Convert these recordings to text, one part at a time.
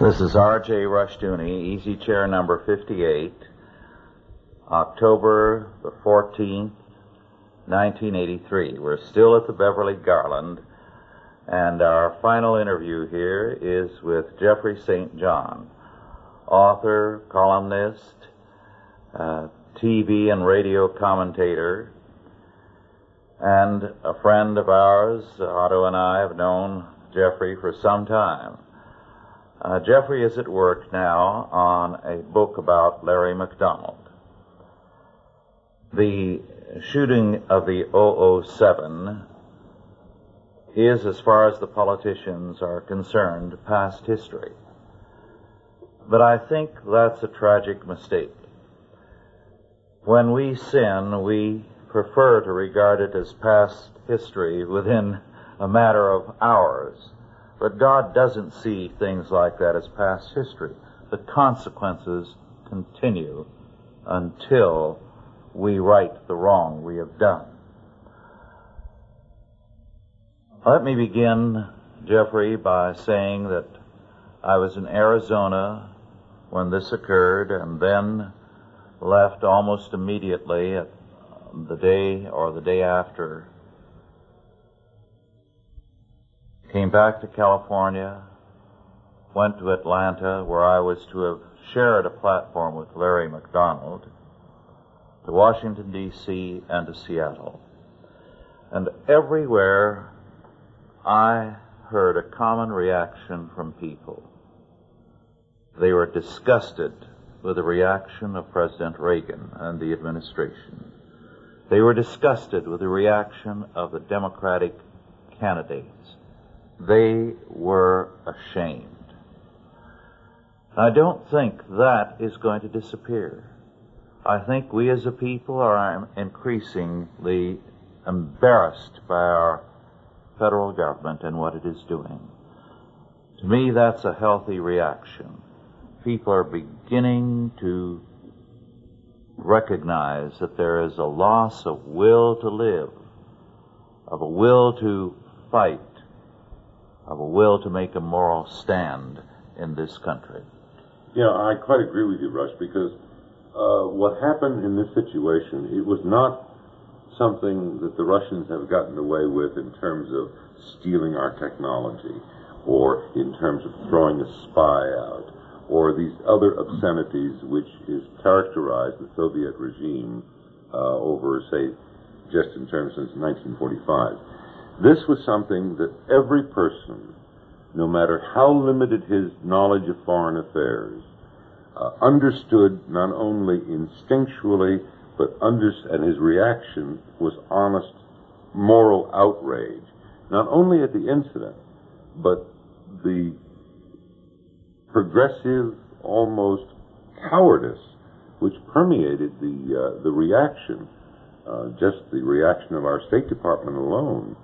This is R.J. Rushdoony, easy chair number 58, October the 14th, 1983. We're still at the Beverly Garland, and our final interview here is with Jeffrey St. John, author, columnist, uh, TV and radio commentator, and a friend of ours. Otto and I have known Jeffrey for some time. Uh, Jeffrey is at work now on a book about Larry McDonald. The shooting of the 007 is, as far as the politicians are concerned, past history. But I think that's a tragic mistake. When we sin, we prefer to regard it as past history within a matter of hours. But God doesn't see things like that as past history. The consequences continue until we right the wrong we have done. Let me begin, Jeffrey, by saying that I was in Arizona when this occurred and then left almost immediately at the day or the day after. Came back to California, went to Atlanta where I was to have shared a platform with Larry McDonald, to Washington D.C. and to Seattle. And everywhere I heard a common reaction from people. They were disgusted with the reaction of President Reagan and the administration. They were disgusted with the reaction of the Democratic candidates. They were ashamed. I don't think that is going to disappear. I think we as a people are increasingly embarrassed by our federal government and what it is doing. To me, that's a healthy reaction. People are beginning to recognize that there is a loss of will to live, of a will to fight, of a will to make a moral stand in this country. Yeah, I quite agree with you, Rush, because uh, what happened in this situation, it was not something that the Russians have gotten away with in terms of stealing our technology or in terms of throwing a spy out or these other obscenities which is characterized the Soviet regime uh, over, say, just in terms since 1945. This was something that every person, no matter how limited his knowledge of foreign affairs, uh, understood not only instinctually, but under, and his reaction was honest moral outrage, not only at the incident, but the progressive, almost cowardice which permeated the uh, the reaction, uh, just the reaction of our State Department alone.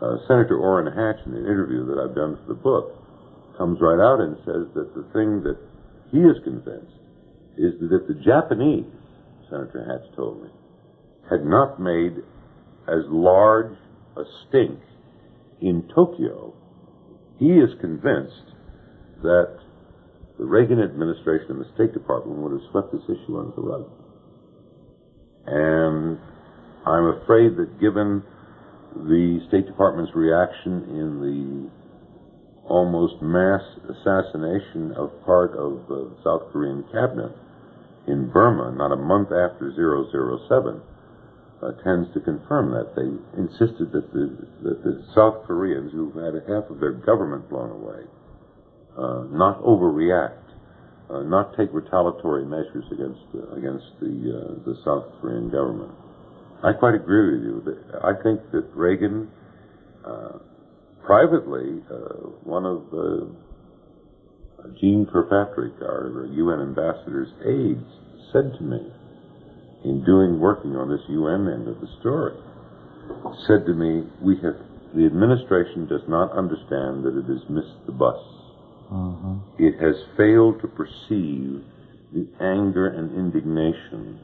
Uh, Senator Orrin Hatch, in an interview that I've done for the book, comes right out and says that the thing that he is convinced is that if the Japanese, Senator Hatch told me, had not made as large a stink in Tokyo, he is convinced that the Reagan administration and the State Department would have swept this issue under the rug. And I'm afraid that given the State Department's reaction in the almost mass assassination of part of the South Korean cabinet in Burma, not a month after 007, uh, tends to confirm that. They insisted that the, that the South Koreans, who had half of their government blown away, uh, not overreact, uh, not take retaliatory measures against against the uh, the South Korean government. I quite agree with you. I think that Reagan, uh, privately, one of Jeane Kirkpatrick, our UN ambassador's aides, said to me in doing working on this UN end of the story, said to me, "We have the administration does not understand that it has missed the bus. Uh-huh. It has failed to perceive the anger and indignation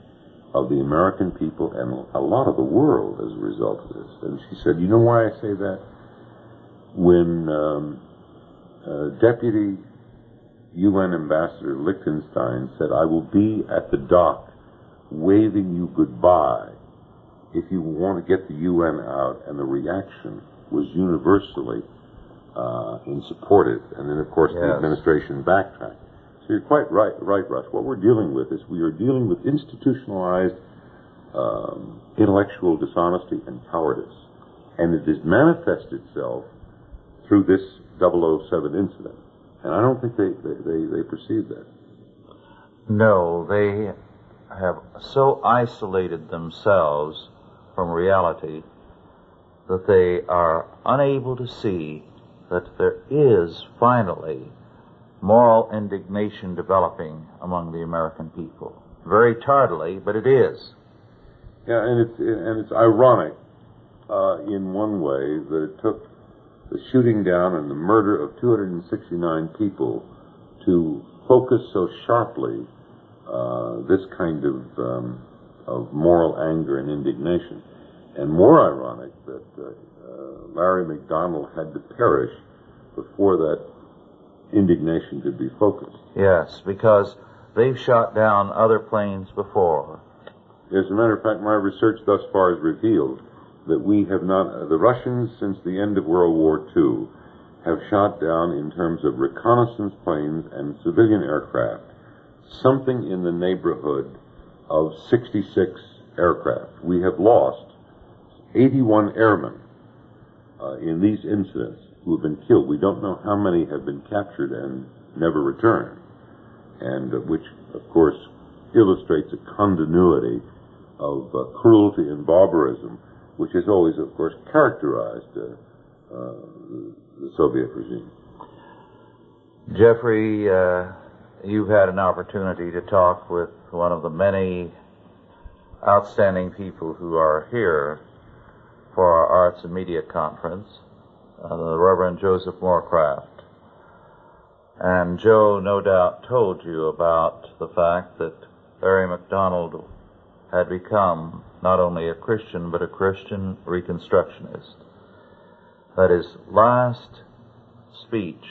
of the American people and a lot of the world as a result of this." And she said, "You know why I say that? When um, uh, Deputy UN Ambassador Lichenstein said, I will be at the dock waving you goodbye if you want to get the UN out, and the reaction was universally uh, in it. And then, of course, the administration backtracked. You're quite right, right, Rush. What we're dealing with is we are dealing with institutionalized um, intellectual dishonesty and cowardice. And it has manifested itself through this 007 incident. And I don't think they, they, they, they perceive that. No, they have so isolated themselves from reality that they are unable to see that there is finally moral indignation developing among the American people. Very tardily, but it is. Yeah, and it's and it's ironic uh, in one way that it took the shooting down and the murder of 269 people to focus so sharply uh, this kind of um, of moral anger and indignation, and more ironic that uh, uh, Larry McDonald had to perish before that indignation could be focused. Yes, because they've shot down other planes before. As a matter of fact, my research thus far has revealed that we have not, uh, the Russians since the end of World War II have shot down in terms of reconnaissance planes and civilian aircraft something in the neighborhood of 66 aircraft. We have lost 81 airmen uh, in these incidents who have been killed. We don't know how many have been captured and never returned, and uh, which, of course, illustrates a continuity of uh, cruelty and barbarism, which has always, of course, characterized uh, uh, the Soviet regime. Jeffrey, uh, you've had an opportunity to talk with one of the many outstanding people who are here for our Arts and Media Conference, uh, the Reverend Joseph Morecraft. And Joe no doubt told you about the fact that Larry McDonald had become not only a Christian, but a Christian Reconstructionist. That his last speech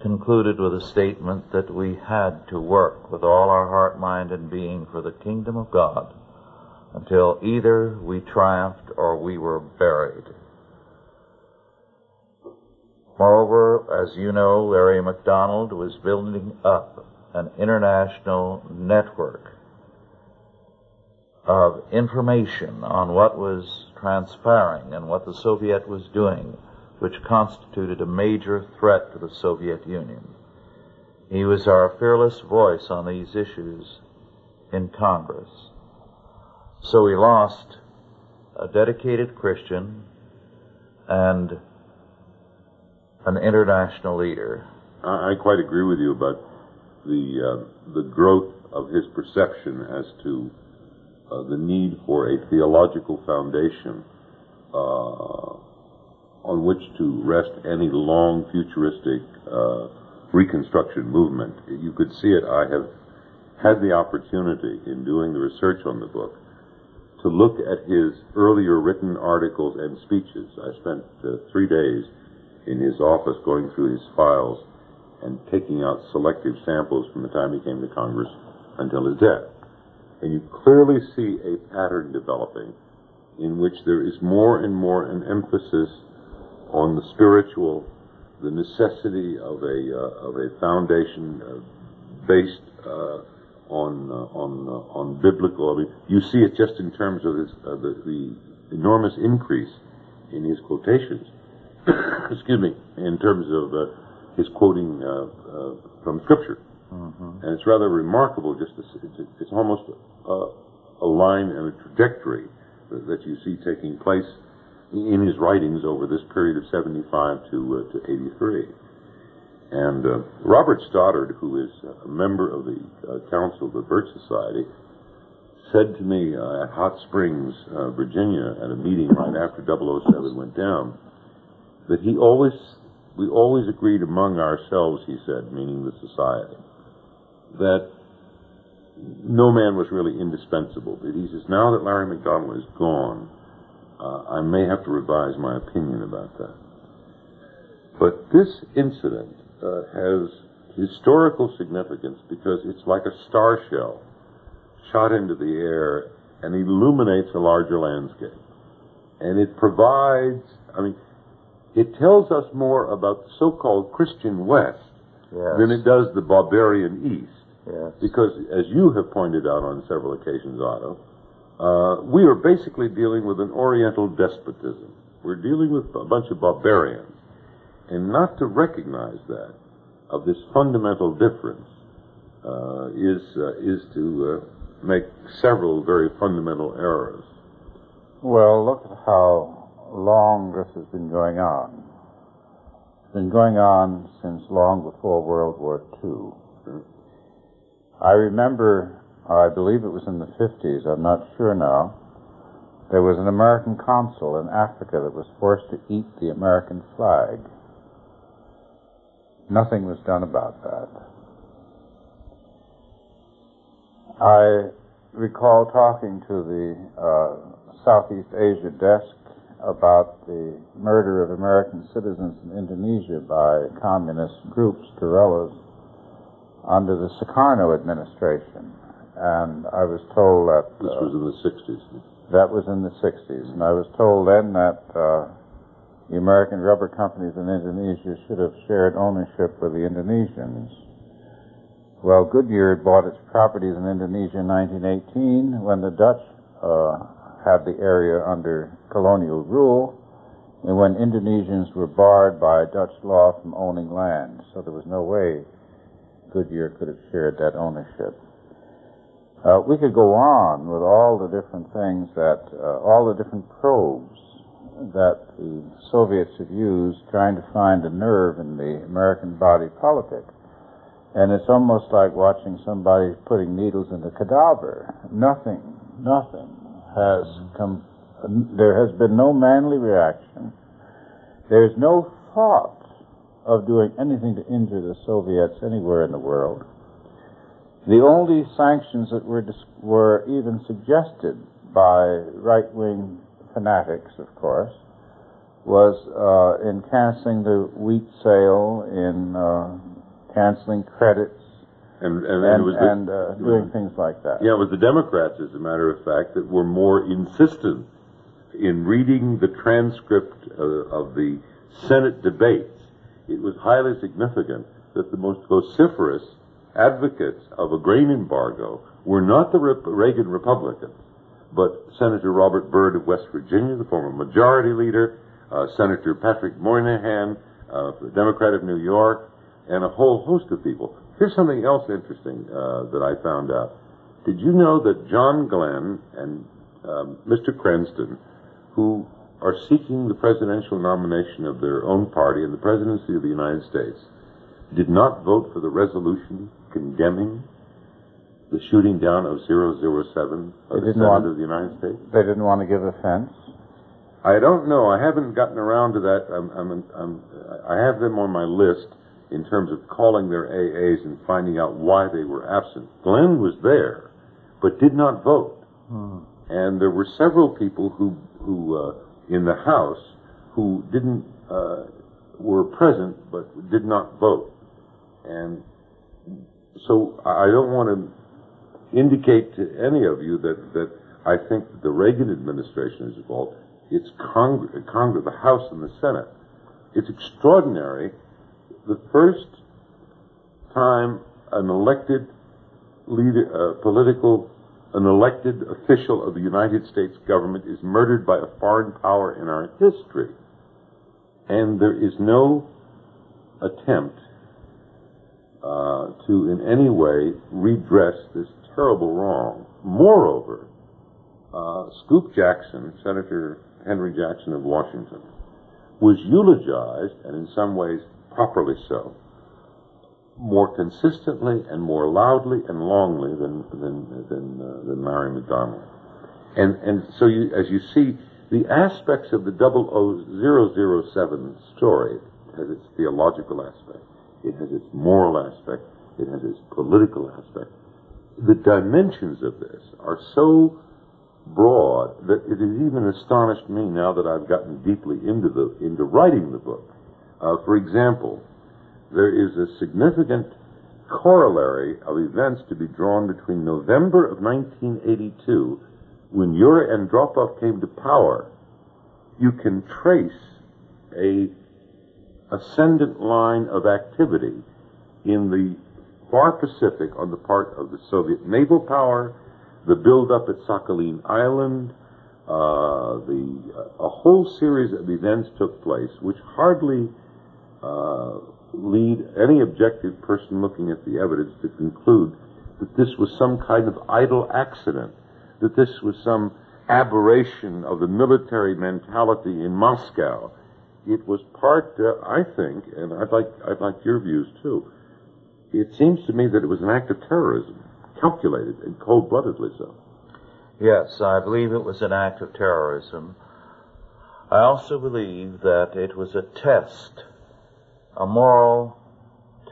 concluded with a statement that we had to work with all our heart, mind, and being for the kingdom of God until either we triumphed or we were buried. Moreover, as you know, Larry McDonald was building up an international network of information on what was transpiring and what the Soviet was doing, which constituted a major threat to the Soviet Union. He was our fearless voice on these issues in Congress. So we lost a dedicated Christian and an international leader. I, I quite agree with you about the uh, the growth of his perception as to uh, the need for a theological foundation uh, on which to rest any long futuristic uh, reconstruction movement. You could see it. I have had the opportunity in doing the research on the book to look at his earlier written articles and speeches. I spent uh, three days in his office going through his files and taking out selective samples from the time he came to Congress until his death. And you clearly see a pattern developing in which there is more and more an emphasis on the spiritual, the necessity of a uh, of a foundation uh, based uh, on uh, on uh, on biblical. I mean, you see it just in terms of his, uh, the, the enormous increase in his quotations. Excuse me, in terms of uh, his quoting uh, uh, from Scripture, and it's rather remarkable. Just to it's, it's almost a, a line and a trajectory that, that you see taking place in his writings over this period of 75 to uh, to 83. And uh, Robert Stoddard, who is a member of the uh, Council of the Birch Society, said to me uh, at Hot Springs, uh, Virginia, at a meeting right after 007 went down, that he always, we always agreed among ourselves, he said, meaning the society, that no man was really indispensable. But he says, now that Larry McDonald is gone, uh, I may have to revise my opinion about that. But this incident uh, has historical significance because it's like a star shell shot into the air and illuminates a larger landscape. And it provides, I mean, it tells us more about the so-called Christian West Yes. than it does the barbarian East. Yes. Because, as you have pointed out on several occasions, Otto, uh, we are basically dealing with an Oriental despotism. We're dealing with a bunch of barbarians. And not to recognize that, of this fundamental difference, uh, is, uh, is to uh, make several very fundamental errors. Well, look at how long this has been going on. It's been going on since long before World War II. I remember, I believe it was in the 50s, I'm not sure now, there was an American consul in Africa that was forced to eat the American flag. Nothing was done about that. I recall talking to the uh, Southeast Asia desk about the murder of American citizens in Indonesia by communist groups, guerrillas, under the Sukarno administration. And I was told that This uh, was in the 60s. that was in the 60s. And I was told then that uh, the American rubber companies in Indonesia should have shared ownership with the Indonesians. Well, Goodyear bought its properties in Indonesia in 1918 when the Dutch uh, had the area under colonial rule and when Indonesians were barred by Dutch law from owning land. So there was no way Goodyear could have shared that ownership. Uh, we could go on with all the different things that, uh, all the different probes that the Soviets have used trying to find a nerve in the American body politic. And it's almost like watching somebody putting needles in a cadaver. Nothing, nothing has come, there has been no manly reaction. There's no thought of doing anything to injure the Soviets anywhere in the world. The only sanctions that were, dis- were even suggested by right wing fanatics, of course, was uh, in canceling the wheat sale, in uh, canceling credits, And, and, and and, the, uh, doing things like that. Yeah, it was the Democrats, as a matter of fact, that were more insistent in reading the transcript uh, of the Senate debates. It was highly significant that the most vociferous advocates of a grain embargo were not the Rep- Reagan Republicans, but Senator Robert Byrd of West Virginia, the former majority leader, uh, Senator Patrick Moynihan, uh, the Democrat of New York, and a whole host of people. Here's something else interesting uh, that I found out. Did you know that John Glenn and um, Mr. Cranston, who are seeking the presidential nomination of their own party in the presidency of the United States, did not vote for the resolution condemning the shooting down of 007 of They the Senate want- of the United States? They didn't want to give offense. I don't know. I haven't gotten around to that. I'm, I'm, I'm, I have them on my list in terms of calling their AAs and finding out why they were absent. Glenn was there, but did not vote. And there were several people who, who uh, in the House who didn't, uh, were present but did not vote. And so I don't want to indicate to any of you that, that I think that the Reagan administration is involved. It's Congress, Congress, the House and the Senate. It's extraordinary. The first time an elected leader, uh, political, an elected official of the United States government is murdered by a foreign power in our history. And there is no attempt uh, to in any way redress this terrible wrong. Moreover, uh, Scoop Jackson, Senator Henry Jackson of Washington, was eulogized, and in some ways properly so, more consistently and more loudly and longly than than than, uh, than Larry McDonald. And and so you, as you see, the aspects of the 007 story has its theological aspect, it has its moral aspect, it has its political aspect. The dimensions of this are so broad that it has even astonished me now that I've gotten deeply into the into writing the book. Uh, for example, there is a significant corollary of events to be drawn between November of 1982, when Yuri Andropov came to power. You can trace a ascendant line of activity in the far Pacific on the part of the Soviet naval power, the buildup at Sakhalin Island, uh, the uh, a whole series of events took place which hardly uh, lead any objective person looking at the evidence to conclude that this was some kind of idle accident, that this was some aberration of the military mentality in Moscow. It was part, uh, I think, and I'd like I'd like your views too. It seems to me that it was an act of terrorism, calculated and cold-bloodedly so. Yes, I believe it was an act of terrorism. I also believe that it was a test a moral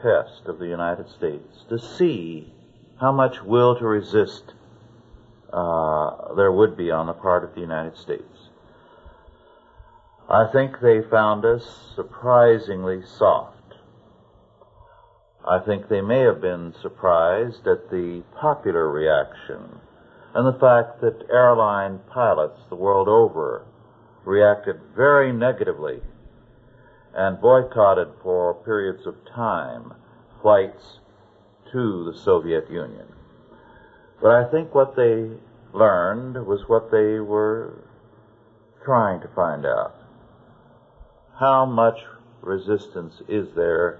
test of the United States to see how much will to resist uh, there would be on the part of the United States. I think they found us surprisingly soft. I think they may have been surprised at the popular reaction and the fact that airline pilots the world over reacted very negatively and boycotted for periods of time flights to the Soviet Union. But I think what they learned was what they were trying to find out. How much resistance is there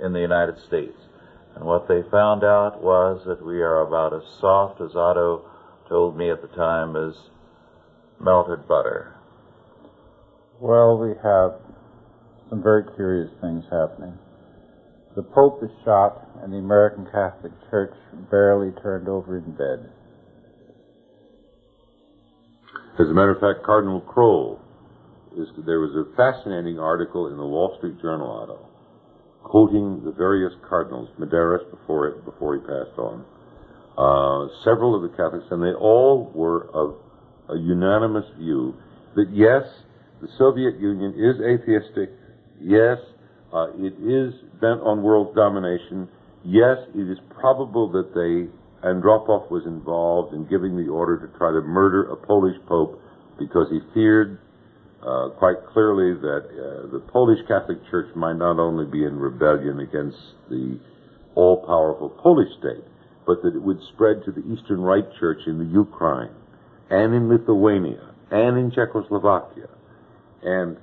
in the United States? And what they found out was that we are about as soft as Otto told me at the time as melted butter. Well, we have some very curious things happening. The Pope is shot, and the American Catholic Church barely turned over in bed. As a matter of fact, Cardinal Krol, is, there was a fascinating article in the Wall Street Journal, Otto, quoting the various cardinals, Medeiros before it, before he passed on, uh, several of the Catholics, and they all were of a unanimous view that yes, the Soviet Union is atheistic, Yes, uh, it is bent on world domination. Yes, it is probable that they Andropov was involved in giving the order to try to murder a Polish pope because he feared uh, quite clearly that uh, the Polish Catholic Church might not only be in rebellion against the all-powerful Polish state, but that it would spread to the Eastern Rite Church in the Ukraine and in Lithuania and in Czechoslovakia. And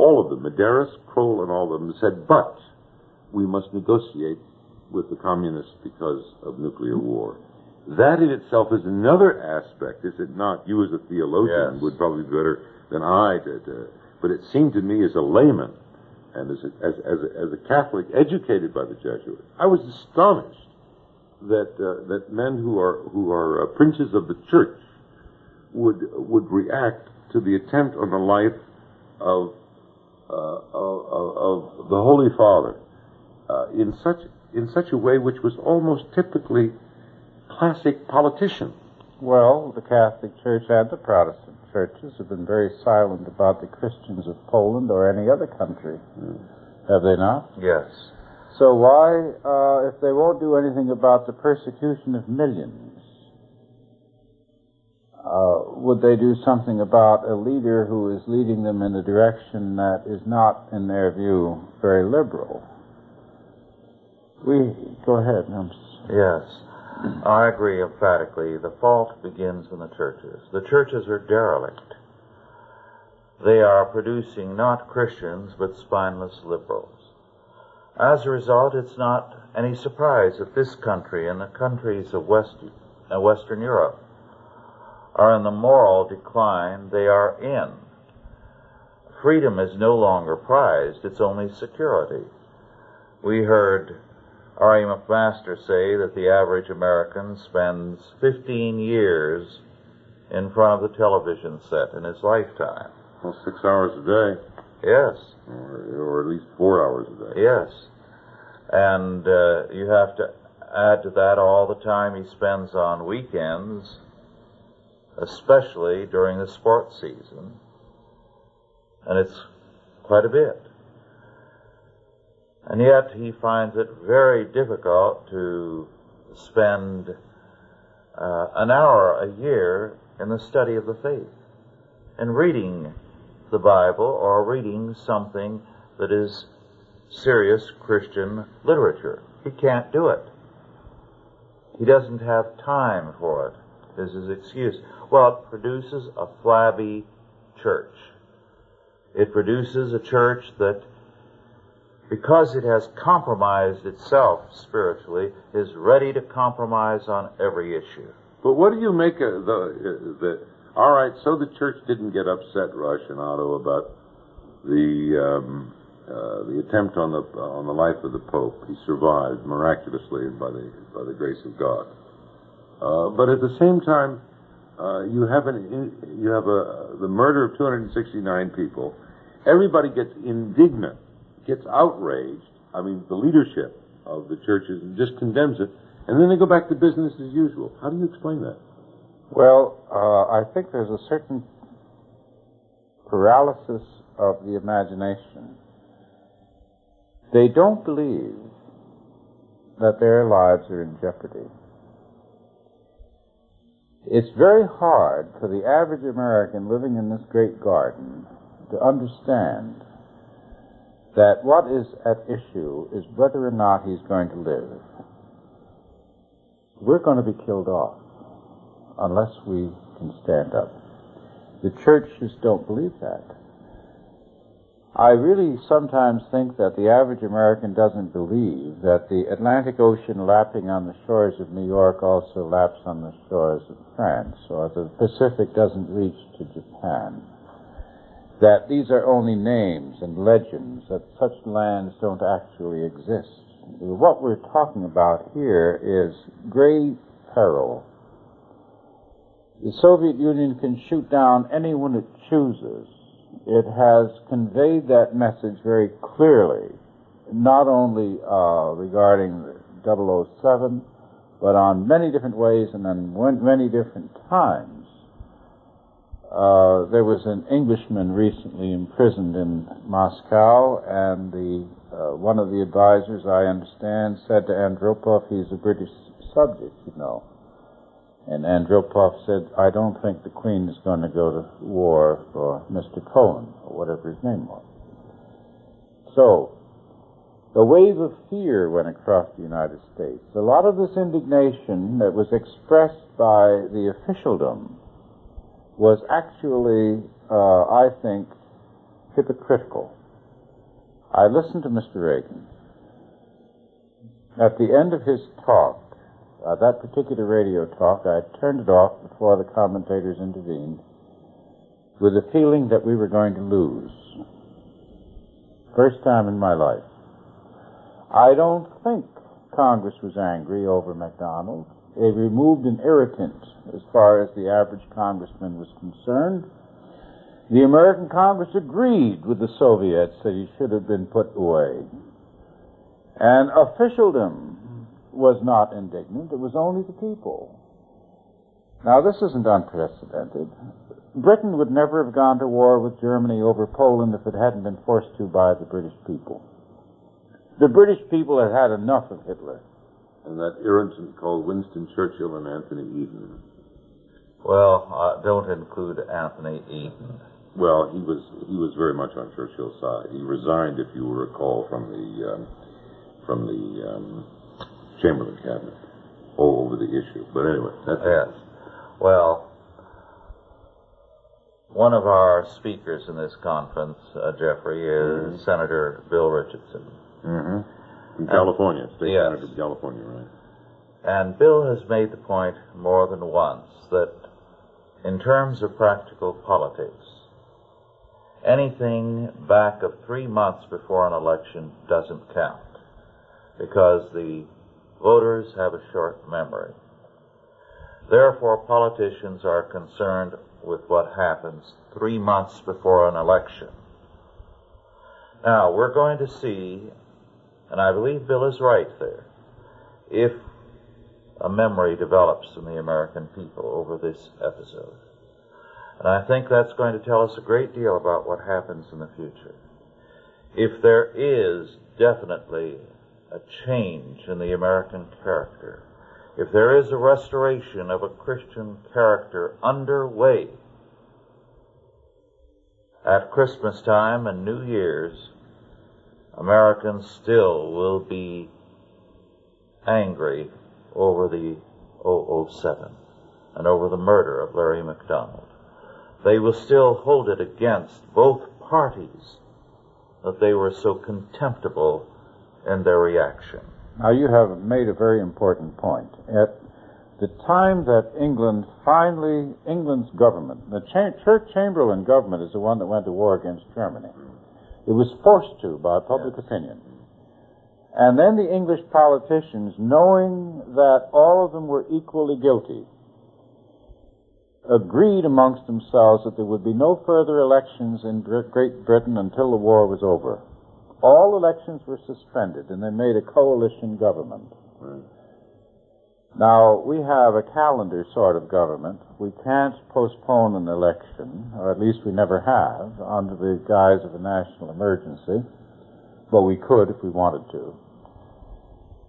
all of them, Medeiros, Krol, and all of them said, but we must negotiate with the communists because of nuclear war. That in itself is another aspect, is it not? You as a theologian yes. would probably be better than I did. Uh, but it seemed to me as a layman and as a, as, as, a, as a Catholic educated by the Jesuits, I was astonished that, uh, that men who are, who are uh, princes of the church would, would react to the attempt on the life of uh, of, of, the Holy Father uh, in such in such a way which was almost typically classic politician. Well, the Catholic Church and the Protestant churches have been very silent about the Christians of Poland or any other country. Mm. Have they not? Yes. So why, uh, if they won't do anything about the persecution of millions, uh, would they do something about a leader who is leading them in a direction that is not, in their view, very liberal? We go ahead. I'm yes, I agree emphatically. The fault begins in the churches. The churches are derelict. They are producing not Christians but spineless liberals. As a result, it's not any surprise that this country and the countries of West, uh, Western Europe are in the moral decline they are in. Freedom is no longer prized, it's only security. We heard R.A. McMaster say that the average American spends 15 years in front of the television set in his lifetime. Well, six hours a day. Yes. Or, or at least four hours a day. Yes. And uh, you have to add to that all the time he spends on weekends especially during the sports season. And it's quite a bit. And yet he finds it very difficult to spend uh, an hour a year in the study of the faith and reading the Bible or reading something that is serious Christian literature. He can't do it. He doesn't have time for it, is his excuse. Well, it produces a flabby church. It produces a church that, because it has compromised itself spiritually, is ready to compromise on every issue. But what do you make of the, the all right, so the church didn't get upset, Rush and Otto, about the um, uh, the attempt on the on the life of the Pope. He survived miraculously by the by the grace of God. Uh, but at the same time, uh, you have an you have a the murder of 269 people. Everybody gets indignant, gets outraged. I mean, the leadership of the churches just condemns it, and then they go back to business as usual. How do you explain that? Well, uh, I think there's a certain paralysis of the imagination. They don't believe that their lives are in jeopardy. It's very hard for the average American living in this great garden to understand that what is at issue is whether or not he's going to live. We're going to be killed off unless we can stand up. The churches don't believe that. I really sometimes think that the average American doesn't believe that the Atlantic Ocean lapping on the shores of New York also laps on the shores of France, or the Pacific doesn't reach to Japan. That these are only names and legends, that such lands don't actually exist. What we're talking about here is grave peril the Soviet Union can shoot down anyone it chooses. It has conveyed that message very clearly, not only uh, regarding 007, but on many different ways and on many different times. Uh, there was an Englishman recently imprisoned in Moscow, and the uh, one of the advisors, I understand, said to Andropov, "He's a British subject, you know." And Andropov said, I don't think the Queen is going to go to war for Mr. Cohen, or whatever his name was. So, the wave of fear went across the United States. A lot of this indignation that was expressed by the officialdom was actually, uh, I think, hypocritical. I listened to Mr. Reagan. At the end of his talk, uh, that particular radio talk, I turned it off before the commentators intervened with the feeling that we were going to lose. First time in my life. I don't think Congress was angry over McDonald. They removed an irritant as far as the average congressman was concerned. The American Congress agreed with the Soviets that he should have been put away. And officialdom was not indignant. It was only the people. Now, this isn't unprecedented. Britain would never have gone to war with Germany over Poland if it hadn't been forced to by the British people. The British people had had enough of Hitler. And that irritant called Winston Churchill and Anthony Eden. Well, uh, don't include Anthony Eden. Well, he was he was very much on Churchill's side. He resigned, if you recall, from the um, from the um, Chamberlain cabinet over the issue. But anyway, that's yes. Well, one of our speakers in this conference, uh, Jeffrey, is mm-hmm. Senator Bill Richardson. Mm-hmm. California, state yes. senator of California, right? And Bill has made the point more than once that in terms of practical politics, anything back of three months before an election doesn't count because the Voters have a short memory. Therefore, politicians are concerned with what happens three months before an election. Now, we're going to see, and I believe Bill is right there, if a memory develops in the American people over this episode. And I think that's going to tell us a great deal about what happens in the future. If there is definitely a change in the American character, if there is a restoration of a Christian character underway at Christmas time and New Year's, Americans still will be angry over the 007 and over the murder of Larry McDonald. They will still hold it against both parties that they were so contemptible in their reaction. Now, you have made a very important point. At the time that England finally, England's government, the Church Chamberlain government is the one that went to war against Germany. It was forced to by public yes. opinion. And then the English politicians, knowing that all of them were equally guilty, agreed amongst themselves that there would be no further elections in Great Britain until the war was over. All elections were suspended, and they made a coalition government. Right. Now, we have a calendar sort of government. We can't postpone an election, or at least we never have, under the guise of a national emergency, but we could if we wanted to.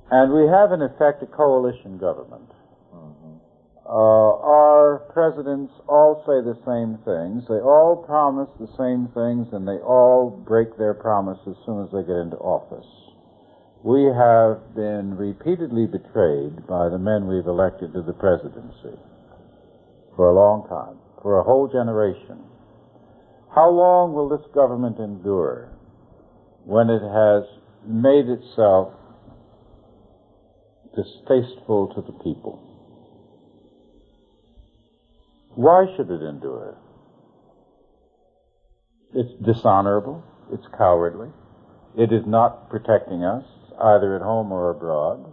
And we have, in effect, a coalition government. Uh, our presidents all say the same things. They all promise the same things, and they all break their promise as soon as they get into office. We have been repeatedly betrayed by the men we've elected to the presidency for a long time, for a whole generation. How long will this government endure when it has made itself distasteful to the people? Why should it endure? It's dishonorable. It's cowardly. It is not protecting us, either at home or abroad.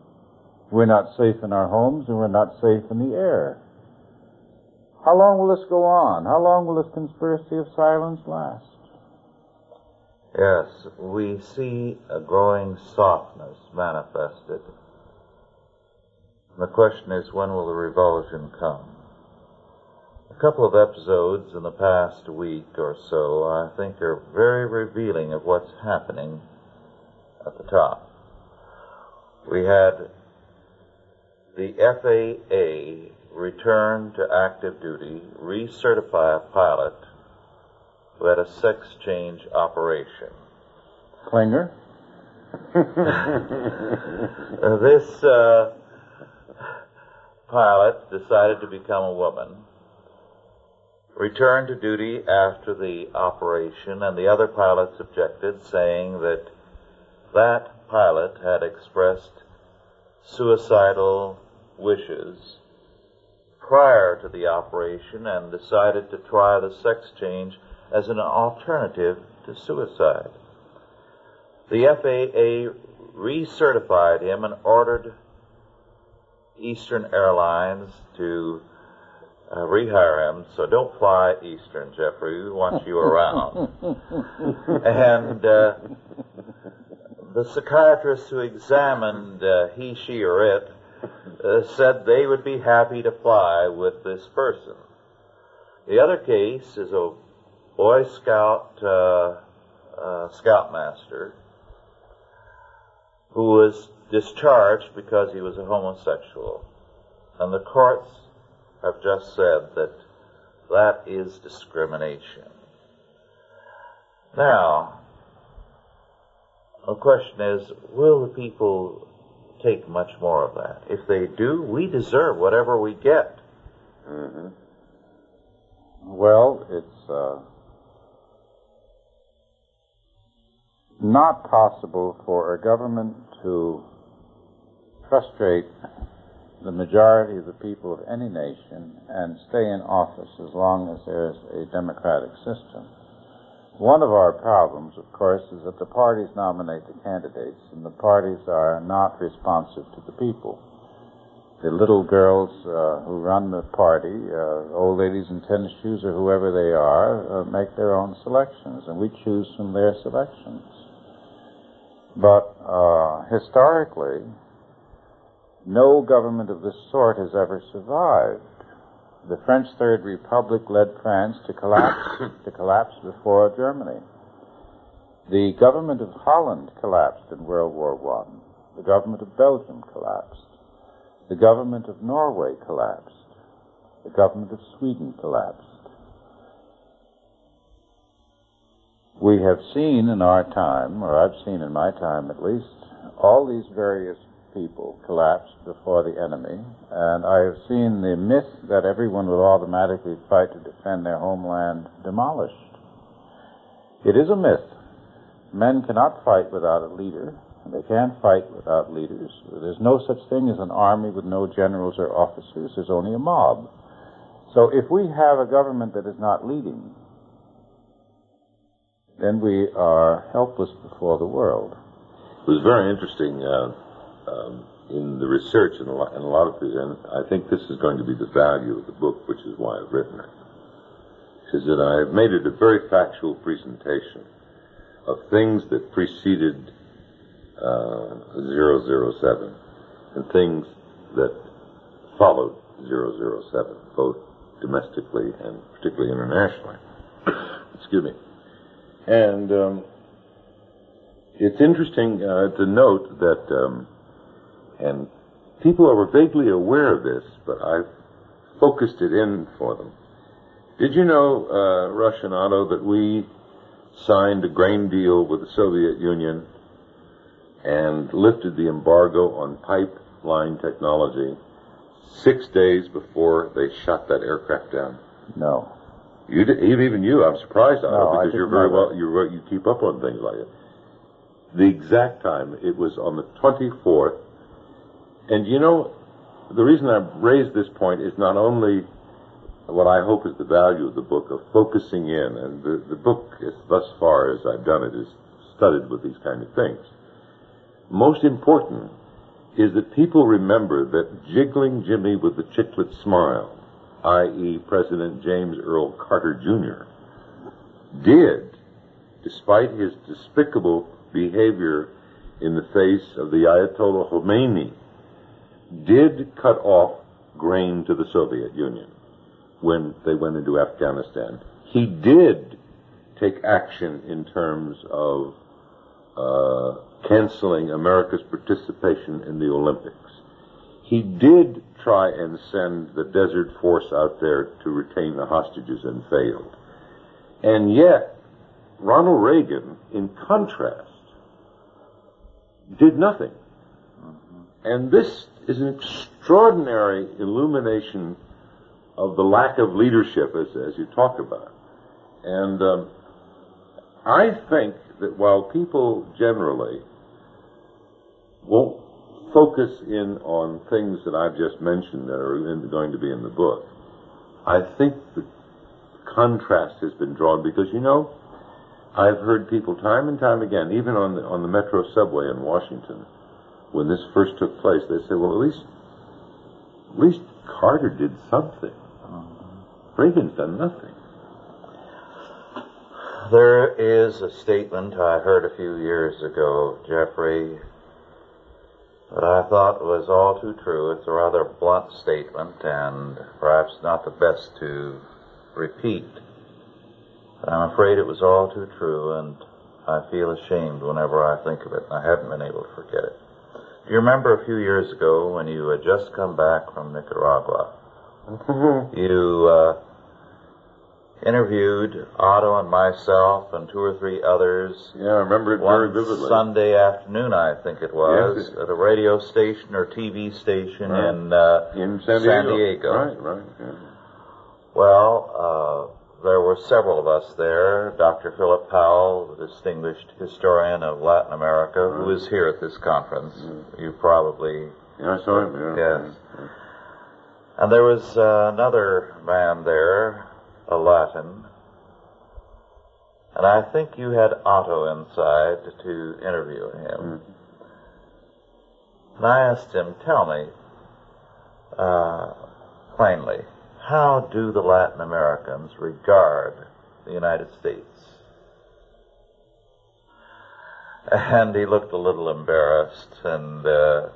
We're not safe in our homes and we're not safe in the air. How long will this go on? How long will this conspiracy of silence last? Yes, we see a growing softness manifested. The question is, when will the revulsion come? A couple of episodes in the past week or so, I think, are very revealing of what's happening at the top. We had the FAA return to active duty, recertify a pilot who had a sex change operation. Klinger? this uh, pilot decided to become a woman returned to duty after the operation, and the other pilots objected, saying that that pilot had expressed suicidal wishes prior to the operation and decided to try the sex change as an alternative to suicide. The FAA recertified him and ordered Eastern Airlines to uh, rehire him, so don't fly Eastern, Jeffrey. We want you around. and uh, the psychiatrist who examined uh, he, she, or it uh, said they would be happy to fly with this person. The other case is a Boy Scout uh, uh, scoutmaster who was discharged because he was a homosexual. And the courts have just said that that is discrimination. Now, the question is, will the people take much more of that? If they do, we deserve whatever we get. Mm-hmm. Well, it's uh, not possible for a government to frustrate the majority of the people of any nation and stay in office as long as there is a democratic system. One of our problems, of course, is that the parties nominate the candidates and the parties are not responsive to the people. The little girls uh, who run the party, uh, old ladies in tennis shoes or whoever they are, uh, make their own selections and we choose from their selections. But uh, historically, no government of this sort has ever survived. The French Third Republic led France to collapse, to collapse before Germany. The government of Holland collapsed in World War I. The government of Belgium collapsed. The government of Norway collapsed. The government of Sweden collapsed. We have seen in our time, or I've seen in my time at least, all these various people collapsed before the enemy, and I have seen the myth that everyone will automatically fight to defend their homeland demolished. It is a myth. Men cannot fight without a leader, and they can't fight without leaders. There's no such thing as an army with no generals or officers. There's only a mob. So if we have a government that is not leading, then we are helpless before the world. It was very interesting uh, um, in the research and a, lot, and a lot of and I think this is going to be the value of the book, which is why I've written it. Is that I've made it a very factual presentation of things that preceded uh, 007 and things that followed 007, both domestically and particularly internationally. Excuse me. And um, it's interesting uh, to note that, um, and people are vaguely aware of this, but I've focused it in for them. Did you know, uh, Rush and Otto, that we signed a grain deal with the Soviet Union and lifted the embargo on pipeline technology six days before they shot that aircraft down? No. You did, even you, I'm surprised, Otto, No, because you're very well, you you keep up on things like it. The exact time, it was on the 24th, and you know, the reason I raised this point is not only what I hope is the value of the book of focusing in, and the, the book, is, thus far as I've done it, is studded with these kind of things. Most important is that people remember that jiggling Jimmy with the chiclet smile, i.e., President James Earl Carter Jr., did, despite his despicable behavior in the face of the Ayatollah Khomeini, did cut off grain to the Soviet Union when they went into Afghanistan. He did take action in terms of uh, canceling America's participation in the Olympics. He did try and send the Desert Force out there to retain the hostages and failed. And yet, Ronald Reagan, in contrast, did nothing. And this is an extraordinary illumination of the lack of leadership, as, as you talk about. And um, I think that while people generally won't focus in on things that I've just mentioned that are in, going to be in the book, I think the contrast has been drawn because, you know, I've heard people time and time again, even on the, on the metro subway in Washington, when this first took place, they said, well, at least, at least Carter did something. Uh-huh. Reagan's done nothing. There is a statement I heard a few years ago, Jeffrey, that I thought was all too true. It's a rather blunt statement and perhaps not the best to repeat. But I'm afraid it was all too true and I feel ashamed whenever I think of it and I haven't been able to forget it. You remember a few years ago when you had just come back from Nicaragua? You uh, interviewed Otto and myself and two or three others Yeah, I remember it very vividly. Sunday afternoon, I think it was, Yes. at a radio station or TV station Right. in uh, in San San Diego. Diego. Right, right. Yeah. Well, uh, there were several of us there. Dr. Philip Powell, the distinguished historian of Latin America, who is here at this conference. You probably Yeah, I saw him. Yeah. Yes. And there was uh, another man there, a Latin. And I think you had Otto inside to interview him. And I asked him, tell me, uh, plainly, how do the Latin Americans regard the United States? And he looked a little embarrassed and uh,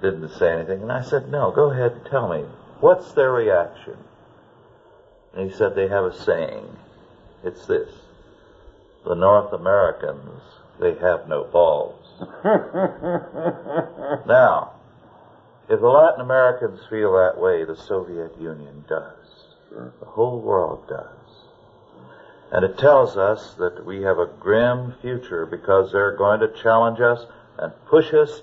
didn't say anything. And I said, No, go ahead and tell me. What's their reaction? And he said, They have a saying. It's this the North Americans, they have no balls. now, if the Latin Americans feel that way, the Soviet Union does. Sure. The whole world does. And it tells us that we have a grim future because they're going to challenge us and push us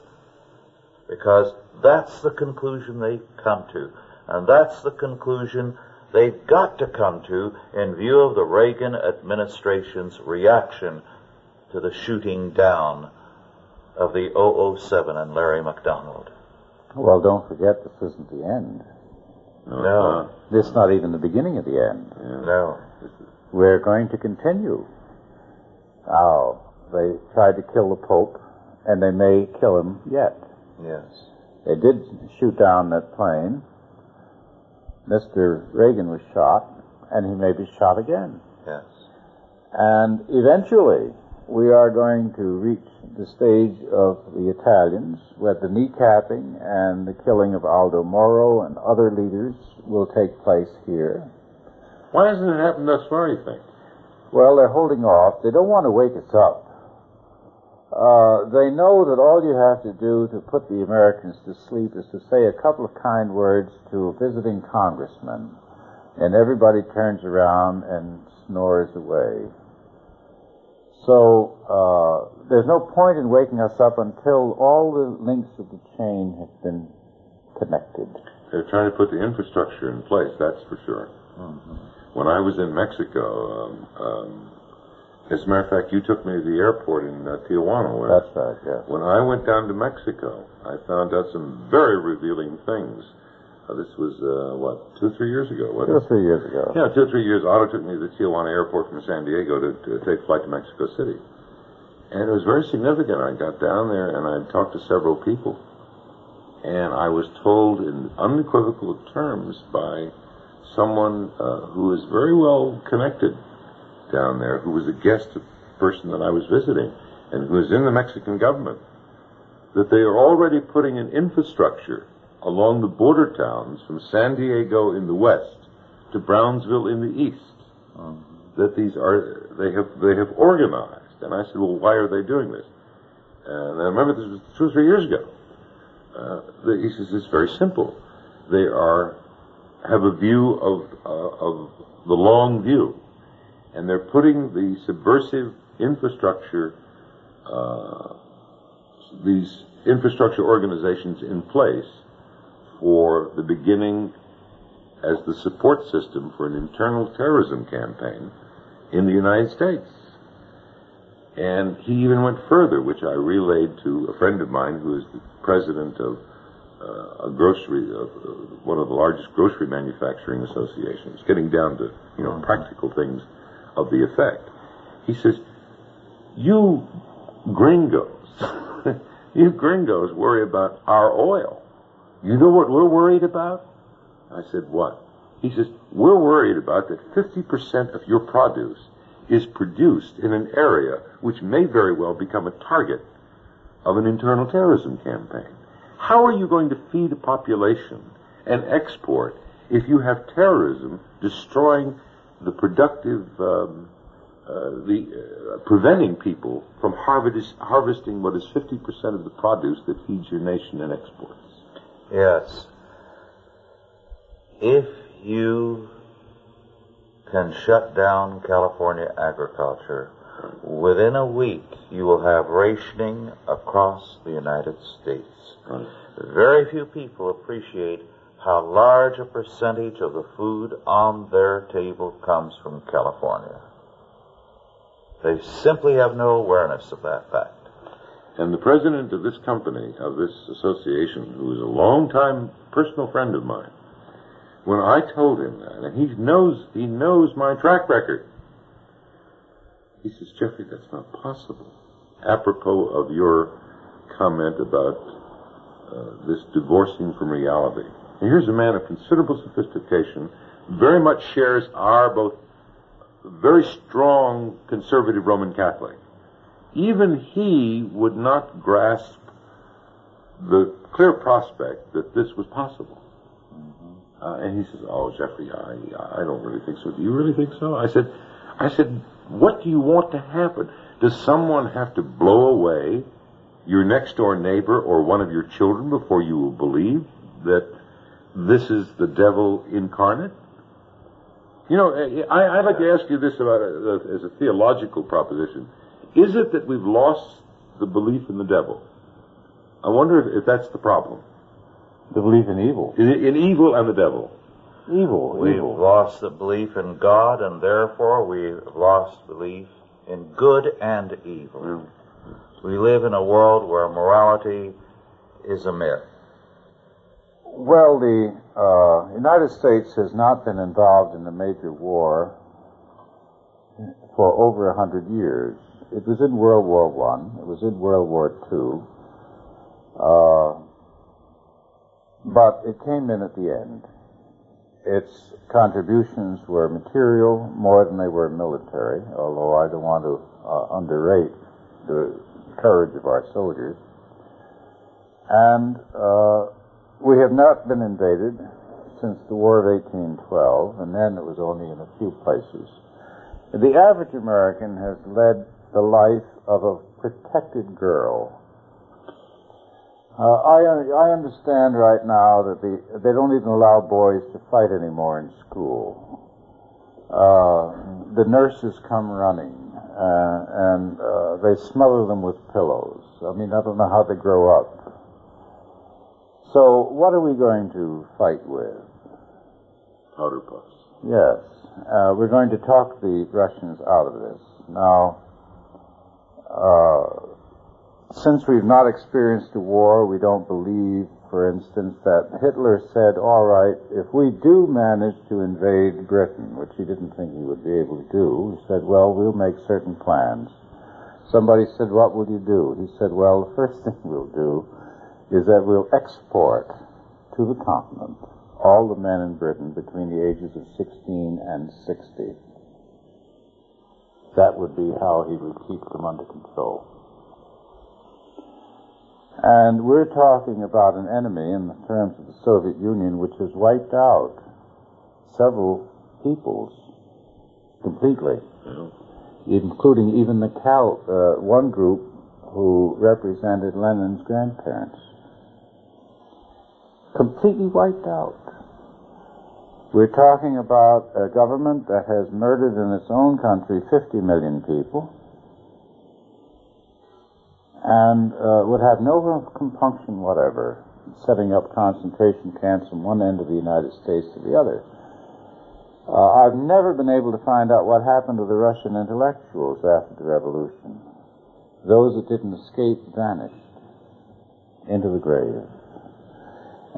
because that's the conclusion they come to. And that's the conclusion they've got to come to in view of the Reagan administration's reaction to the shooting down of the 007 and Larry McDonald. Well, don't forget this isn't the end. No. This is not even the beginning of the end. No. We're going to continue. Now, they tried to kill the Pope, and they may kill him yet. Yes. They did shoot down that plane. Mr. Reagan was shot, and he may be shot again. Yes. And eventually, we are going to reach the stage of the Italians where the kneecapping and the killing of Aldo Moro and other leaders will take place here. Why hasn't it happened thus far, you think? Well, they're holding off. They don't want to wake us up. Uh, they know that all you have to do to put the Americans to sleep is to say a couple of kind words to a visiting congressman, and everybody turns around and snores away. So uh, there's no point in waking us up until all the links of the chain have been connected. They're trying to put the infrastructure in place, that's for sure. When I was in Mexico, um, um, as a matter of fact, you took me to the airport in uh, Tijuana. Where That's right, yes. When I went down to Mexico, I found out some very revealing things. Uh, this was, uh, what, two or three years ago, Two wasn't or three years ago. Yeah, two or three years. Otto took me to the Tijuana airport from San Diego to, to take flight to Mexico City. And it was very significant. I got down there and I talked to several people. And I was told in unequivocal terms by someone uh, who is very well connected down there, who was a guest of person that I was visiting, and who is in the Mexican government, that they are already putting an infrastructure along the border towns from San Diego in the west to Brownsville in the east. That these are they have they have organized, and I said, well, why are they doing this? And I remember this was two or three years ago. Uh, the- he says it's very simple. They are have a view of uh, of the long view, and they're putting the subversive infrastructure, uh, these infrastructure organizations in place for the beginning as the support system for an internal terrorism campaign in the United States. And he even went further, which I relayed to a friend of mine who is the president of uh, a grocery, uh, one of the largest grocery manufacturing associations, getting down to you know practical things of the effect. He says, "You gringos, you gringos worry about our oil. You know what we're worried about?" I said, "What?" He says, "We're worried about that 50% of your produce is produced in an area which may very well become a target of an internal terrorism campaign. How are you going to feed a population and export if you have terrorism destroying the productive, um, uh, the uh, preventing people from harvest, harvesting what is 50% of the produce that feeds your nation and exports? Yes. If you can shut down California agriculture, within a week you will have rationing across the United States. Very few people appreciate how large a percentage of the food on their table comes from California. They simply have no awareness of that fact. And the president of this company, of this association, who is a longtime personal friend of mine, when I told him that, and he knows he knows my track record, he says, Jeffrey, that's not possible. Apropos of your comment about uh, this divorcing from reality. And here's a man of considerable sophistication, very much shares our both very strong conservative Roman Catholic. Even he would not grasp the clear prospect that this was possible. Uh, and he says, "Oh, Jeffrey, I I don't really think so. Do you really think so?" I said, I said, what do you want to happen? Does someone have to blow away your next door neighbor or one of your children before you will believe that this is the devil incarnate? You know, I, would like to ask you this about as a theological proposition. Is it that we've lost the belief in the devil? I wonder if, if that's the problem. The belief in evil. In, in evil and the devil. Evil. We've evil. lost the belief in God, and therefore we've lost belief in good and evil. Mm. We live in a world where morality is a myth. Well, the uh, United States has not been involved in a major war for over a hundred years. It was in World War One. It was in World War Two. Uh, but it came in at the end. Its contributions were material more than they were military, although I don't want to uh, underrate the courage of our soldiers. And uh, we have not been invaded since the War of 1812, and then it was only in a few places. The average American has led the life of a protected girl. Uh, I, I understand right now that the, they don't even allow boys to fight anymore in school. Uh, the nurses come running uh, and uh, they smother them with pillows. I mean, I don't know how they grow up. So, what are we going to fight with? Powder puffs. Yes. Uh, we're going to talk the Russians out of this. Now, uh, since we've not experienced a war, we don't believe, for instance, that Hitler said, all right, if we do manage to invade Britain, which he didn't think he would be able to do, he said, well, we'll make certain plans. Somebody said, what will you do? He said, well, the first thing we'll do is that we'll export to the continent all the men in Britain between the ages of 16 and 60. That would be how he would keep them under control. And we're talking about an enemy in the terms of the Soviet Union which has wiped out several peoples completely, including even the Cal, uh, one group who represented Lenin's grandparents. Completely wiped out. We're talking about a government that has murdered in its own country 50 million people and uh, would have no compunction whatever setting up concentration camps from one end of the United States to the other. Uh, I've never been able to find out what happened to the Russian intellectuals after the revolution. Those that didn't escape vanished into the grave.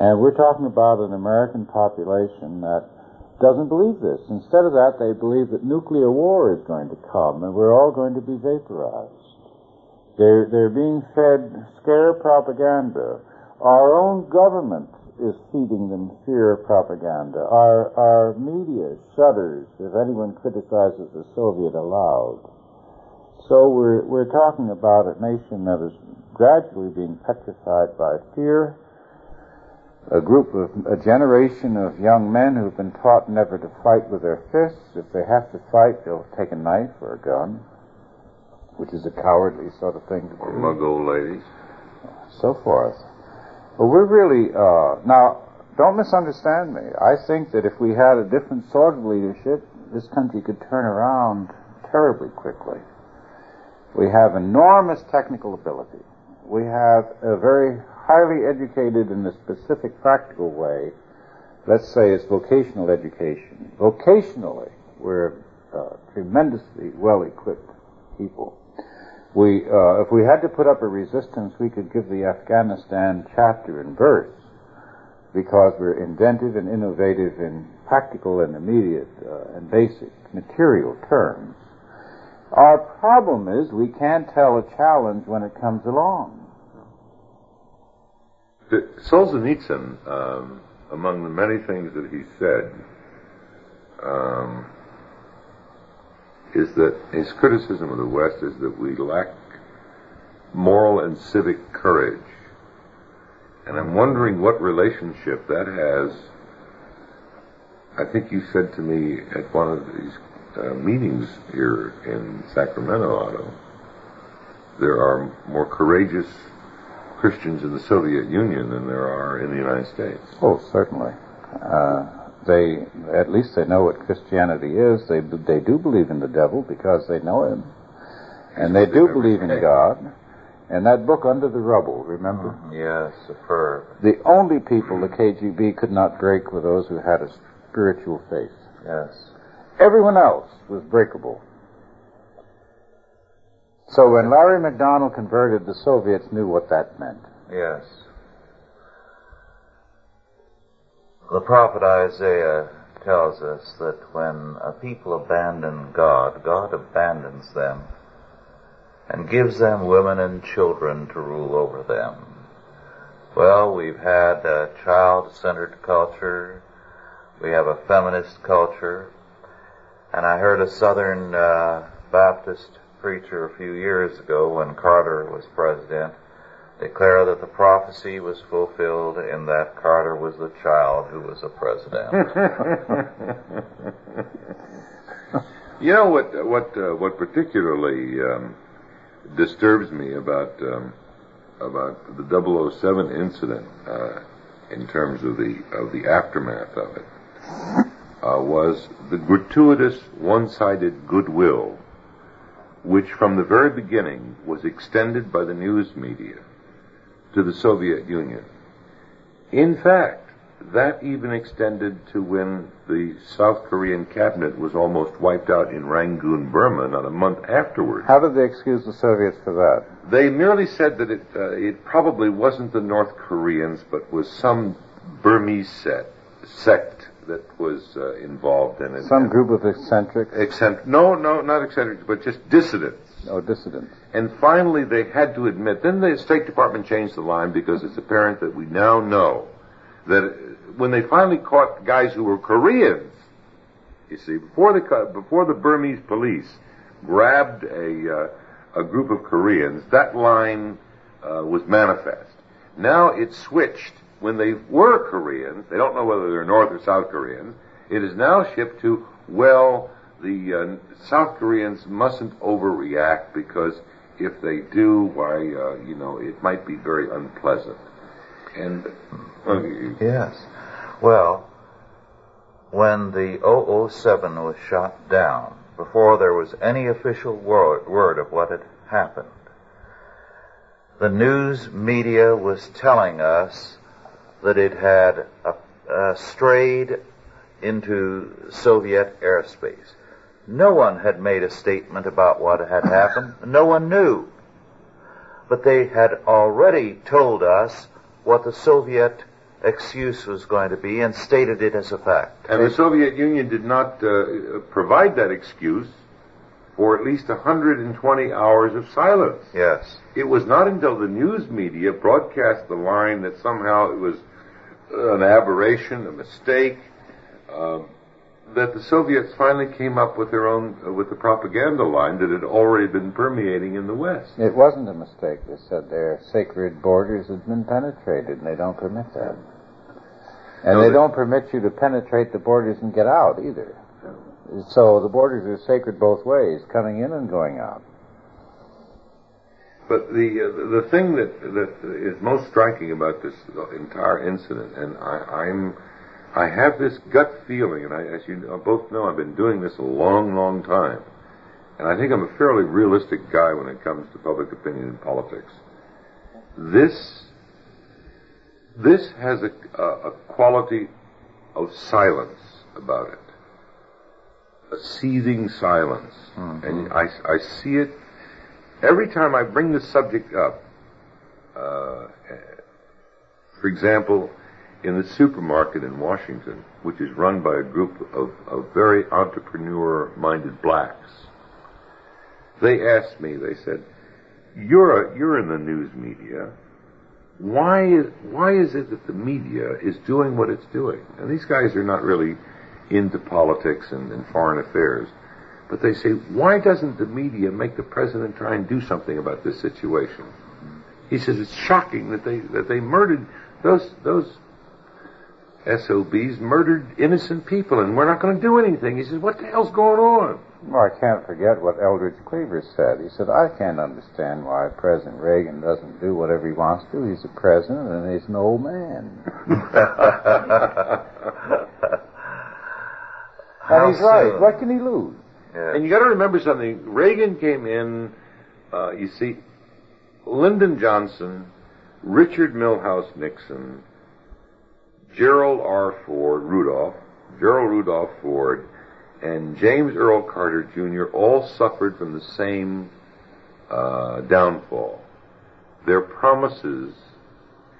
And we're talking about an American population that doesn't believe this. Instead of that, they believe that nuclear war is going to come and we're all going to be vaporized. They're, they're being fed scare propaganda. Our own government is feeding them fear propaganda. Our, our media shudders if anyone criticizes the Soviet aloud. So we're, we're talking about a nation that is gradually being petrified by fear. A group of, a generation of young men who've been taught never to fight with their fists. If they have to fight, they'll take a knife or a gun which is a cowardly sort of thing to do. Or mug old ladies. So forth. But we're really, uh, now, don't misunderstand me. I think that if we had a different sort of leadership, this country could turn around terribly quickly. We have enormous technical ability. We have a very highly educated in a specific practical way. Let's say it's vocational education. Vocationally, we're uh, tremendously well equipped people we, uh, if we had to put up a resistance, we could give the Afghanistan chapter and verse because we're inventive and innovative in practical and immediate uh, and basic material terms. Our problem is we can't tell a challenge when it comes along. Solzhenitsyn, um, among the many things that he said, um, is that his criticism of the West is that we lack moral and civic courage. And I'm wondering what relationship that has. I think you said to me at one of these uh, meetings here in Sacramento, Otto, there are more courageous Christians in the Soviet Union than there are in the United States. Oh, certainly. Uh, they, at least they know what Christianity is. They, they do believe in the devil because they know him. And they do believe in God. And that book, Under the Rubble, remember? Yes, superb. The only people the KGB could not break were those who had a spiritual faith. Yes. Everyone else was breakable. So when Larry McDonald converted, the Soviets knew what that meant. Yes. The prophet Isaiah tells us that when a people abandon God, God abandons them and gives them women and children to rule over them. Well, we've had a child-centered culture. We have a feminist culture. And I heard a Southern uh, Baptist preacher a few years ago when Carter was president declare that the prophecy was fulfilled in that Carter was the child who was a president. you know what? What? Uh, what particularly um, disturbs me about um, about the 007 incident uh, in terms of the of the aftermath of it uh, was the gratuitous one-sided goodwill which from the very beginning was extended by the news media to the Soviet Union. In fact, that even extended to when the South Korean cabinet was almost wiped out in Rangoon, Burma, not a month afterward. How did they excuse the Soviets for that? They merely said that it, uh, it probably wasn't the North Koreans, but was some Burmese set, sect that was uh, involved in it. Some group of eccentrics? Eccentric. No, no, not eccentrics, but just dissidents. Oh, dissidents. And finally, they had to admit. Then the State Department changed the line because it's apparent that we now know that when they finally caught guys who were Koreans, you see, before the before the Burmese police grabbed a uh, a group of Koreans, that line uh, was manifest. Now it's switched when they were Koreans. They don't know whether they're North or South Koreans. It is now shipped to well the uh, South Koreans mustn't overreact because if they do, why, uh, you know, it might be very unpleasant. And uh, yes, well, when the 007 was shot down, before there was any official word, word of what had happened, the news media was telling us that it had uh, strayed into Soviet airspace. No one had made a statement about what had happened. No one knew. But they had already told us what the Soviet excuse was going to be and stated it as a fact. And the Soviet Union did not uh, provide that excuse for at least 120 hours of silence. Yes. It was not until the news media broadcast the line that somehow it was an aberration, a mistake, um, that the Soviets finally came up with their own, uh, with the propaganda line that had already been permeating in the West. It wasn't a mistake. They said their sacred borders had been penetrated, and they don't permit that. And no, they, they don't permit you to penetrate the borders and get out either. So the borders are sacred both ways, coming in and going out. But the uh, the thing that that is most striking about this entire incident, and I, I'm I have this gut feeling, and I, as you both know, I've been doing this a long, long time. And I think I'm a fairly realistic guy when it comes to public opinion and politics. This, this has a, a, a quality of silence about it. A seething silence. Mm-hmm. And I, I see it every time I bring the subject up. Uh, for example, in the supermarket in Washington, which is run by a group of, of very entrepreneur-minded blacks, they asked me, they said, you're, a, you're in the news media. Why is, why is it that the media is doing what it's doing? And these guys are not really into politics and, and foreign affairs. But they say, why doesn't the media make the president try and do something about this situation? He says it's shocking that they that they murdered those those SOBs murdered innocent people, and we're not going to do anything. He says, what the hell's going on? Well, I can't forget what Eldridge Cleaver said. He said, I can't understand why President Reagan doesn't do whatever he wants to. He's a president and he's an old man. and he's right. What can he lose? Yeah. And you got to remember something. Reagan came in, uh, you see, Lyndon Johnson, Richard Milhous Nixon, Gerald R. Ford, Rudolph, Gerald Rudolph Ford, and James Earl Carter Jr. all suffered from the same uh, downfall. Their promises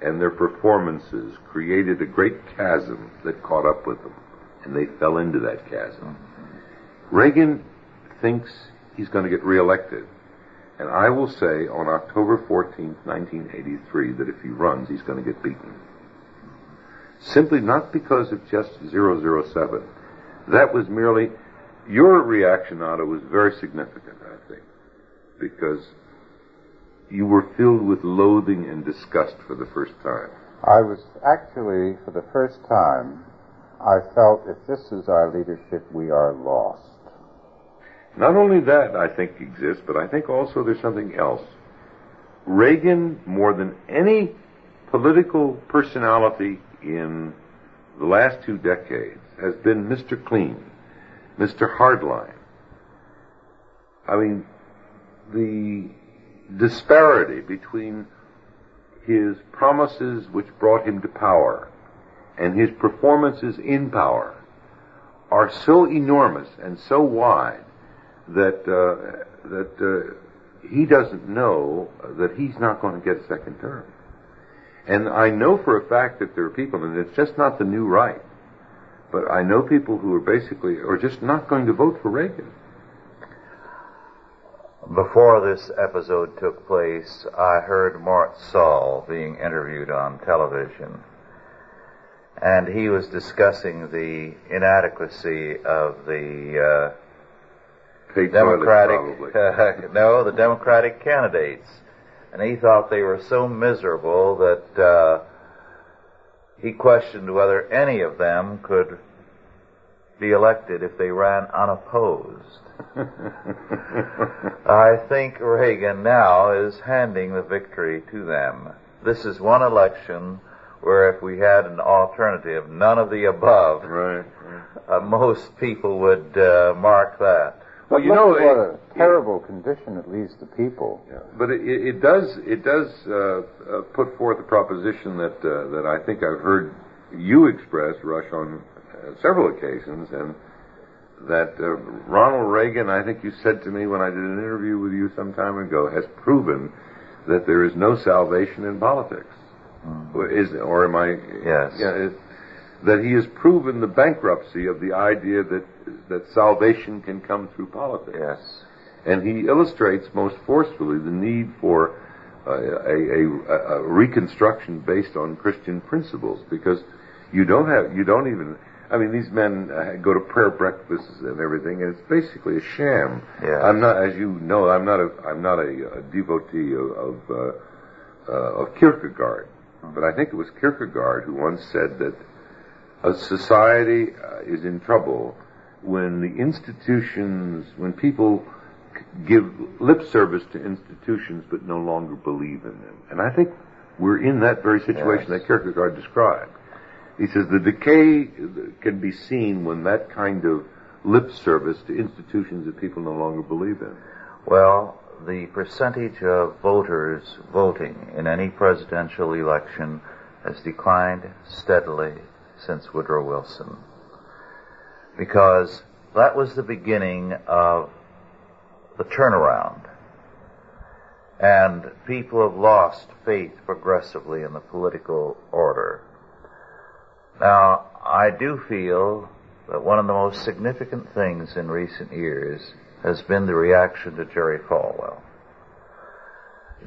and their performances created a great chasm that caught up with them, and they fell into that chasm. Reagan thinks he's going to get reelected. And I will say on October 14, 1983, that if he runs, he's going to get beaten. Simply not because of just 007. That was merely, your reaction, Otto, was very significant, I think, because you were filled with loathing and disgust for the first time. I was actually, for the first time, I felt if this is our leadership, we are lost. Not only that, I think exists, but I think also there's something else. Reagan, more than any political personality in the last two decades, has been Mr. Clean, Mr. Hardline. I mean, the disparity between his promises which brought him to power and his performances in power are so enormous and so wide that uh, that uh, he doesn't know that he's not going to get a second term. And I know for a fact that there are people, and it's just not the new right, but I know people who are basically are just not going to vote for Reagan. Before this episode took place, I heard Mort Sahl being interviewed on television, and he was discussing the inadequacy of the Democratic, uh, no, the Democratic candidates. And he thought they were so miserable that uh, he questioned whether any of them could be elected if they ran unopposed. I think Reagan now is handing the victory to them. This is one election where if we had an alternative, none of the above, right, right. Uh, most people would uh, mark that. Well, you know, what a terrible condition it leaves the people. Yeah, but it, it does it does uh, uh, put forth a proposition that uh, that I think I've heard you express, Rush, on uh, several occasions, and that uh, Ronald Reagan, I think you said to me when I did an interview with you some time ago, has proven that there is no salvation in politics. Mm. Is or am I? Yes. Yeah. That he has proven the bankruptcy of the idea that that salvation can come through politics. Yes. And he illustrates most forcefully the need for uh, a, a, a, reconstruction based on Christian principles because you don't have you don't even I mean these men uh, go to prayer breakfasts and everything and it's basically a sham. Yes. I'm not as you know I'm not a I'm not a, a devotee of of, uh, uh of Kierkegaard, but I think it was Kierkegaard who once said that a society uh, is in trouble when the institutions, when people give lip service to institutions but no longer believe in them. And I think we're in that very situation yes. that Kierkegaard described. He says the decay can be seen when that kind of lip service to institutions that people no longer believe in. Well, the percentage of voters voting in any presidential election has declined steadily since Woodrow Wilson. Because that was the beginning of the turnaround. And people have lost faith progressively in the political order. Now, I do feel that one of the most significant things in recent years has been the reaction to Jerry Falwell.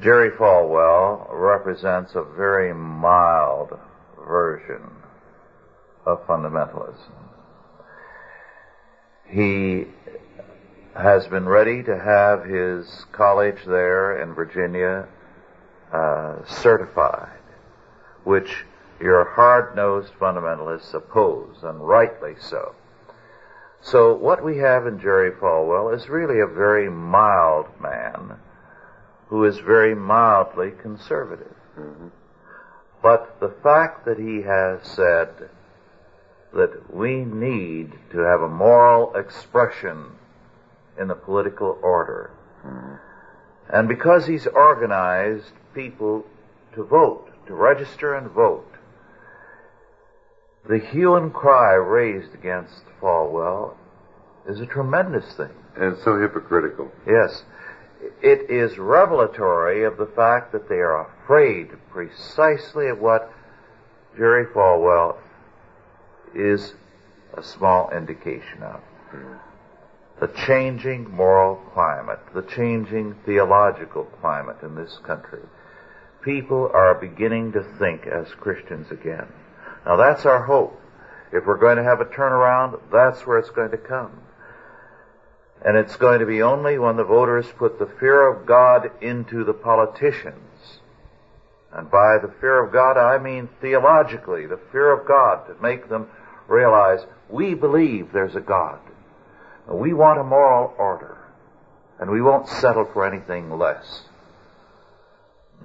Jerry Falwell represents a very mild version of fundamentalism. He has been ready to have his college there in Virginia uh, certified, which your hard-nosed fundamentalists oppose, and rightly so. So what we have in Jerry Falwell is really a very mild man who is very mildly conservative. Mm-hmm. But the fact that he has said that we need to have a moral expression in the political order, Mm-hmm. and because he's organized people to vote, to register and vote, the hue and cry raised against Falwell is a tremendous thing. And so hypocritical. Yes. It is revelatory of the fact that they are afraid precisely of what Jerry Falwell is a small indication of. The changing moral climate, the changing theological climate in this country. People are beginning to think as Christians again. Now that's our hope. If we're going to have a turnaround, that's where it's going to come. And it's going to be only when the voters put the fear of God into the politicians. And by the fear of God, I mean theologically, the fear of God to make them realize we believe there's a God. And we want a moral order. And we won't settle for anything less.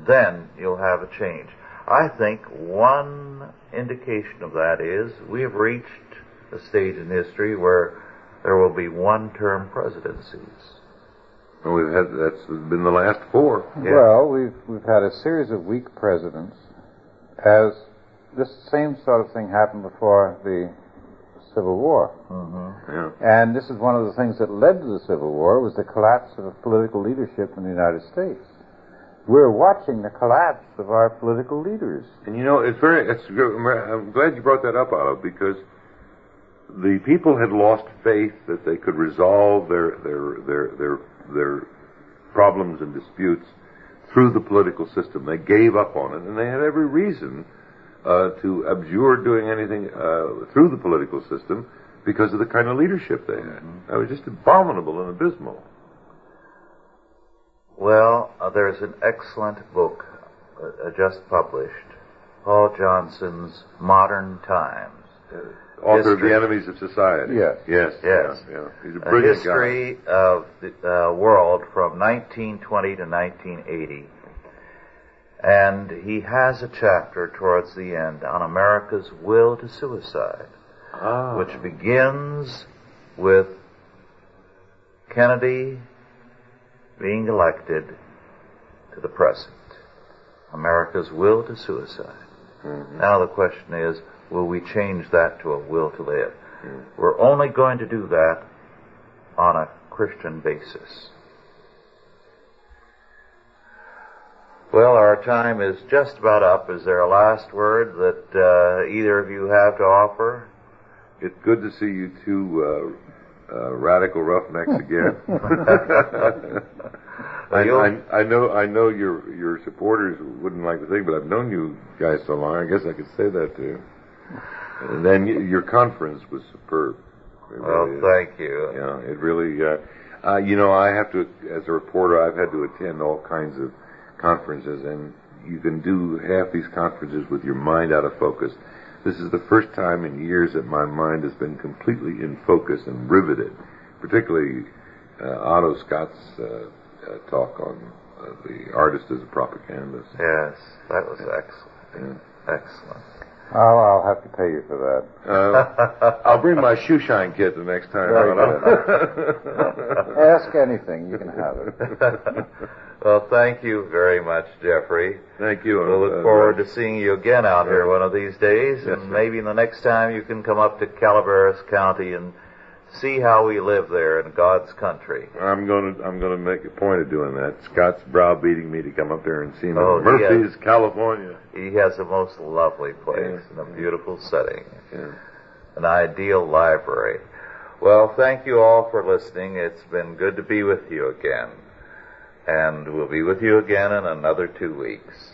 Then you'll have a change. I think one indication of that is we have reached a stage in history where there will be one-term presidencies. And we've had that's been the last four. Yeah. Well, we've we've had a series of weak presidents. As this same sort of thing happened before the Civil War, mm-hmm. Yeah. and this is one of the things that led to the Civil War was the collapse of the political leadership in the United States. We're watching the collapse of our political leaders. And you know, it's very. It's. I'm glad you brought that up, Otto, because the people had lost faith that they could resolve their their their their their problems and disputes through the political system. They gave up on it, and they had every reason uh, to abjure doing anything uh, through the political system because of the kind of leadership they had. That was just abominable and abysmal. Well, uh, there's an excellent book uh, uh, just published, Paul Johnson's Modern Times. Author of the Enemies of Society. Yes. Yes. Yes. Yeah, yeah. He's a A brilliant guy. history of the uh, world from 1920 to 1980. And he has a chapter towards the end on America's will to suicide, Ah. which begins with Kennedy being elected to the present. America's will to suicide. Now the question is, will we change that to a will to live? We're only going to do that on a Christian basis. Well, our time is just about up. Is there a last word that uh, either of you have to offer? It's good to see you two uh, uh, radical roughnecks again. I, I, I know I know your your supporters wouldn't like the thing, but I've known you guys so long. I guess I could say that to you. And then your conference was superb. It Well, really is. thank you. Yeah, it really. Uh, uh, you know, I have to, as a reporter, I've had to attend all kinds of conferences, and you can do half these conferences with your mind out of focus. This is the first time in years that my mind has been completely in focus and riveted, particularly uh, Otto Scott's uh, uh, talk on uh, the artist as a propagandist. Yes, that was excellent. Yeah. Excellent. I'll, I'll have to pay you for that. Uh, I'll bring my shoe shine kit the next time. Very Otto. Ask anything, you can have it. well, thank you very much, Jeffrey. Thank you. We'll look uh, forward to seeing you again out here one of these days, Yes, and sir. maybe the next time you can come up to Calaveras County and see how we live there in God's country. I'm going to I'm going to make a point of doing that. Scott's browbeating me to come up there and see him Oh, Murphy's, California. He has a most lovely place Yeah. and a beautiful setting, Yeah. an ideal library. Well, thank you all for listening. It's been good to be with you again. And we'll be with you again in another two weeks.